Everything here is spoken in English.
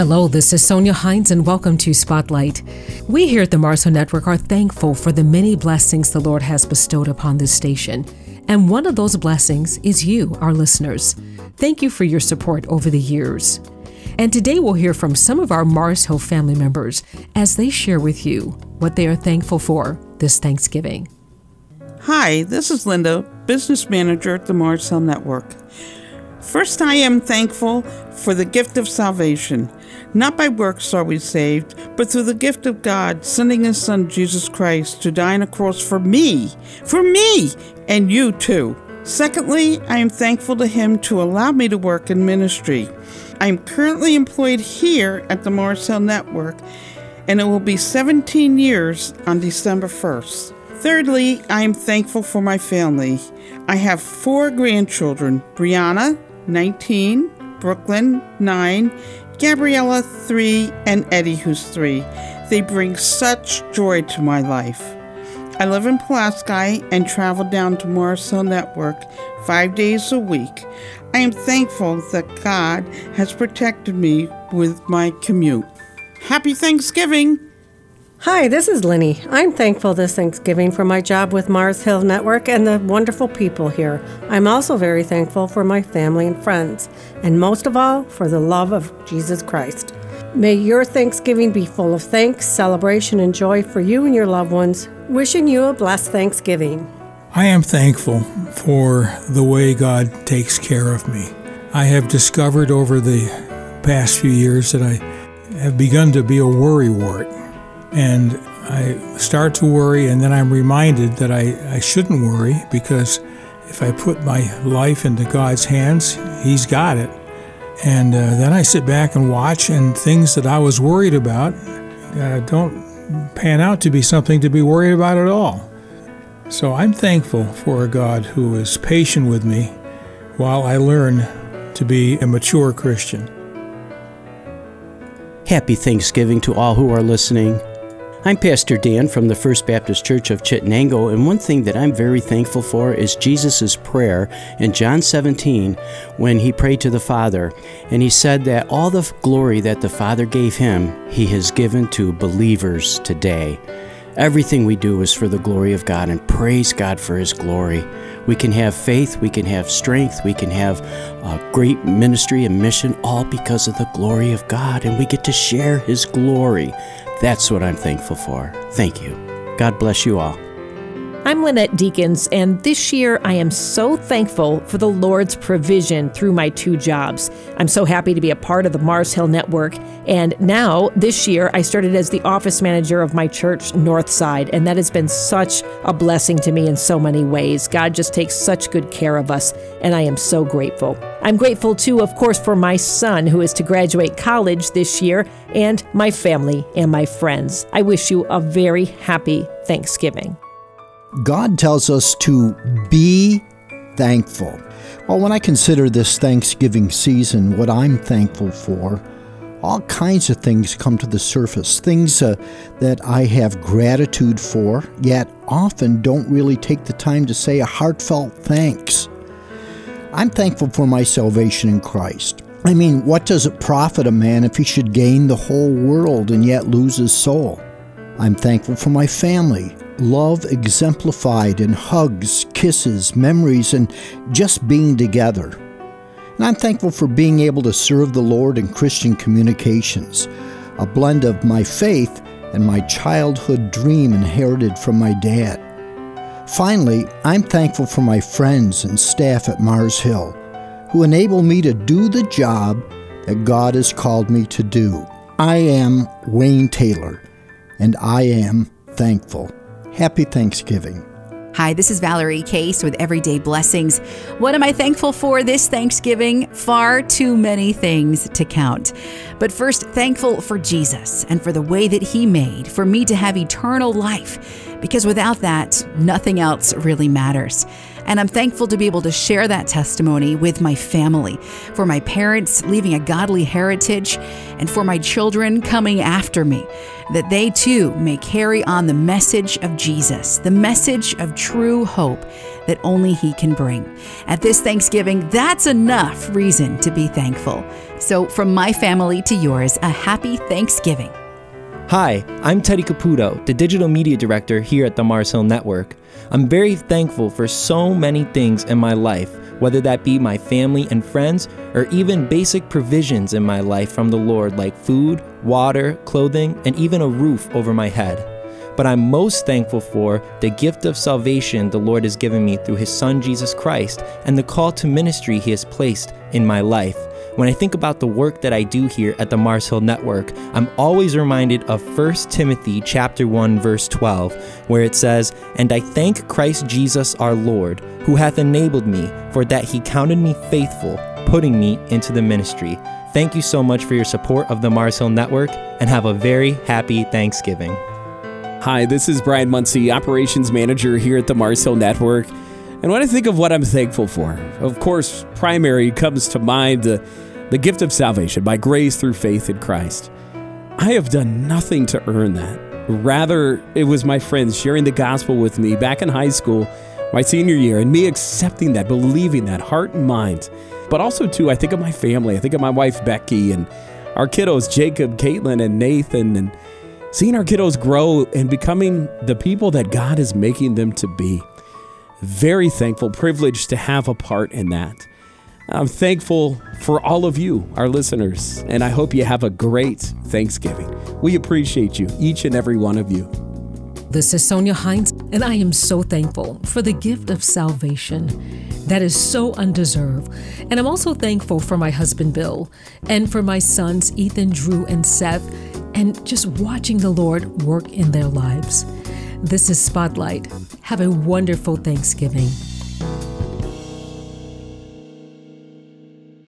Hello, this is Sonia Hines, and welcome to Spotlight. We here at the Mars Hill Network are thankful for the many blessings the Lord has bestowed upon this station. And one of those blessings is you, our listeners. Thank you for your support over the years. And today we'll hear from some of our Mars Hill family members as they share with you what they are thankful for this Thanksgiving. Hi, this is Linda, business manager at the Mars Hill Network. First, I am thankful for the gift of salvation. Not by works are we saved, but through the gift of God, sending His Son Jesus Christ to die on a cross for me, for me, and you too. Secondly, I am thankful to Him to allow me to work in ministry. I am currently employed here at the Mars Hill Network, and it will be 17 years on December 1st. Thirdly, I am thankful for my family. I have four grandchildren Brianna, 19, Brooklyn, 9, Gabriella, 3, and Eddie, who's 3. They bring such joy to my life. I live in Pulaski and travel down to Mars Hill Network five days a week. I am thankful that God has protected me with my commute. Happy Thanksgiving! Hi, this is Lenny. I'm thankful this Thanksgiving for my job with Mars Hill Network and the wonderful people here. I'm also very thankful for my family and friends, and most of all, for the love of Jesus Christ. May your Thanksgiving be full of thanks, celebration, and joy for you and your loved ones. Wishing you a blessed Thanksgiving. I am thankful for the way God takes care of me. I have discovered over the past few years that I have begun to be a worrywart and I start to worry, and then I'm reminded that I, I shouldn't worry because if I put my life into God's hands, He's got it. And uh, then I sit back and watch, and things that I was worried about uh, don't pan out to be something to be worried about at all. So I'm thankful for a God who is patient with me while I learn to be a mature Christian. Happy Thanksgiving to all who are listening. I'm Pastor Dan from the First Baptist Church of Chittenango, and one thing that I'm very thankful for is Jesus' prayer in John 17 when he prayed to the Father. And he said that all the glory that the Father gave him, he has given to believers today. Everything we do is for the glory of God, and praise God for his glory. We can have faith, we can have strength, we can have a great ministry and mission, all because of the glory of God, and we get to share his glory. That's what I'm thankful for. Thank you. God bless you all. I'm Lynette Deacons, and this year I am so thankful for the Lord's provision through my two jobs. I'm so happy to be a part of the Mars Hill Network, and now this year I started as the office manager of my church, Northside, and that has been such a blessing to me in so many ways. God just takes such good care of us, and I am so grateful. I'm grateful too, of course, for my son who is to graduate college this year, and my family and my friends. I wish you a very happy Thanksgiving. God tells us to be thankful. Well, when I consider this Thanksgiving season, what I'm thankful for, all kinds of things come to the surface. Things uh, that I have gratitude for, yet often don't really take the time to say a heartfelt thanks. I'm thankful for my salvation in Christ. I mean, what does it profit a man if he should gain the whole world and yet lose his soul? I'm thankful for my family love exemplified in hugs, kisses, memories, and just being together. And I'm thankful for being able to serve the Lord in Christian communications, a blend of my faith and my childhood dream inherited from my dad. Finally, I'm thankful for my friends and staff at Mars Hill who enable me to do the job that God has called me to do. I am Wayne Taylor, and I am thankful. Happy Thanksgiving. Hi, this is Valerie Case with Everyday Blessings. What am I thankful for this Thanksgiving? Far too many things to count. But first, thankful for Jesus and for the way that He made for me to have eternal life, because without that, nothing else really matters. And I'm thankful to be able to share that testimony with my family, for my parents leaving a godly heritage, and for my children coming after me, that they too may carry on the message of Jesus, the message of true hope that only He can bring. At this Thanksgiving, that's enough reason to be thankful. So, from my family to yours, a happy Thanksgiving. Hi, I'm Teddy Caputo, the Digital Media Director here at the Mars Hill Network. I'm very thankful for so many things in my life, whether that be my family and friends, or even basic provisions in my life from the Lord, like food, water, clothing, and even a roof over my head. But I'm most thankful for the gift of salvation the Lord has given me through His Son Jesus Christ and the call to ministry He has placed in my life. When I think about the work that I do here at the Mars Hill Network, I'm always reminded of 1 Timothy chapter 1 verse 12, where it says, "And I thank Christ Jesus our Lord, who hath enabled me, for that he counted me faithful, putting me into the ministry." Thank you so much for your support of the Mars Hill Network and have a very happy Thanksgiving. Hi, this is Brian Muncie, Operations Manager here at the Mars Hill Network. And when I think of what I'm thankful for, of course, primary comes to mind the, the gift of salvation by grace through faith in Christ. I have done nothing to earn that. Rather, it was my friends sharing the gospel with me back in high school, my senior year, and me accepting that, believing that, heart and mind. But also, too, I think of my family. I think of my wife, Becky, and our kiddos, Jacob, Caitlin, and Nathan, and seeing our kiddos grow and becoming the people that God is making them to be very thankful, privileged to have a part in that. I'm thankful for all of you, our listeners, and I hope you have a great Thanksgiving. We appreciate you, each and every one of you. This is Sonia Hines, and I am so thankful for the gift of salvation that is so undeserved. And I'm also thankful for my husband Bill and for my sons Ethan, Drew, and Seth, and just watching the Lord work in their lives. This is Spotlight. Have a wonderful Thanksgiving.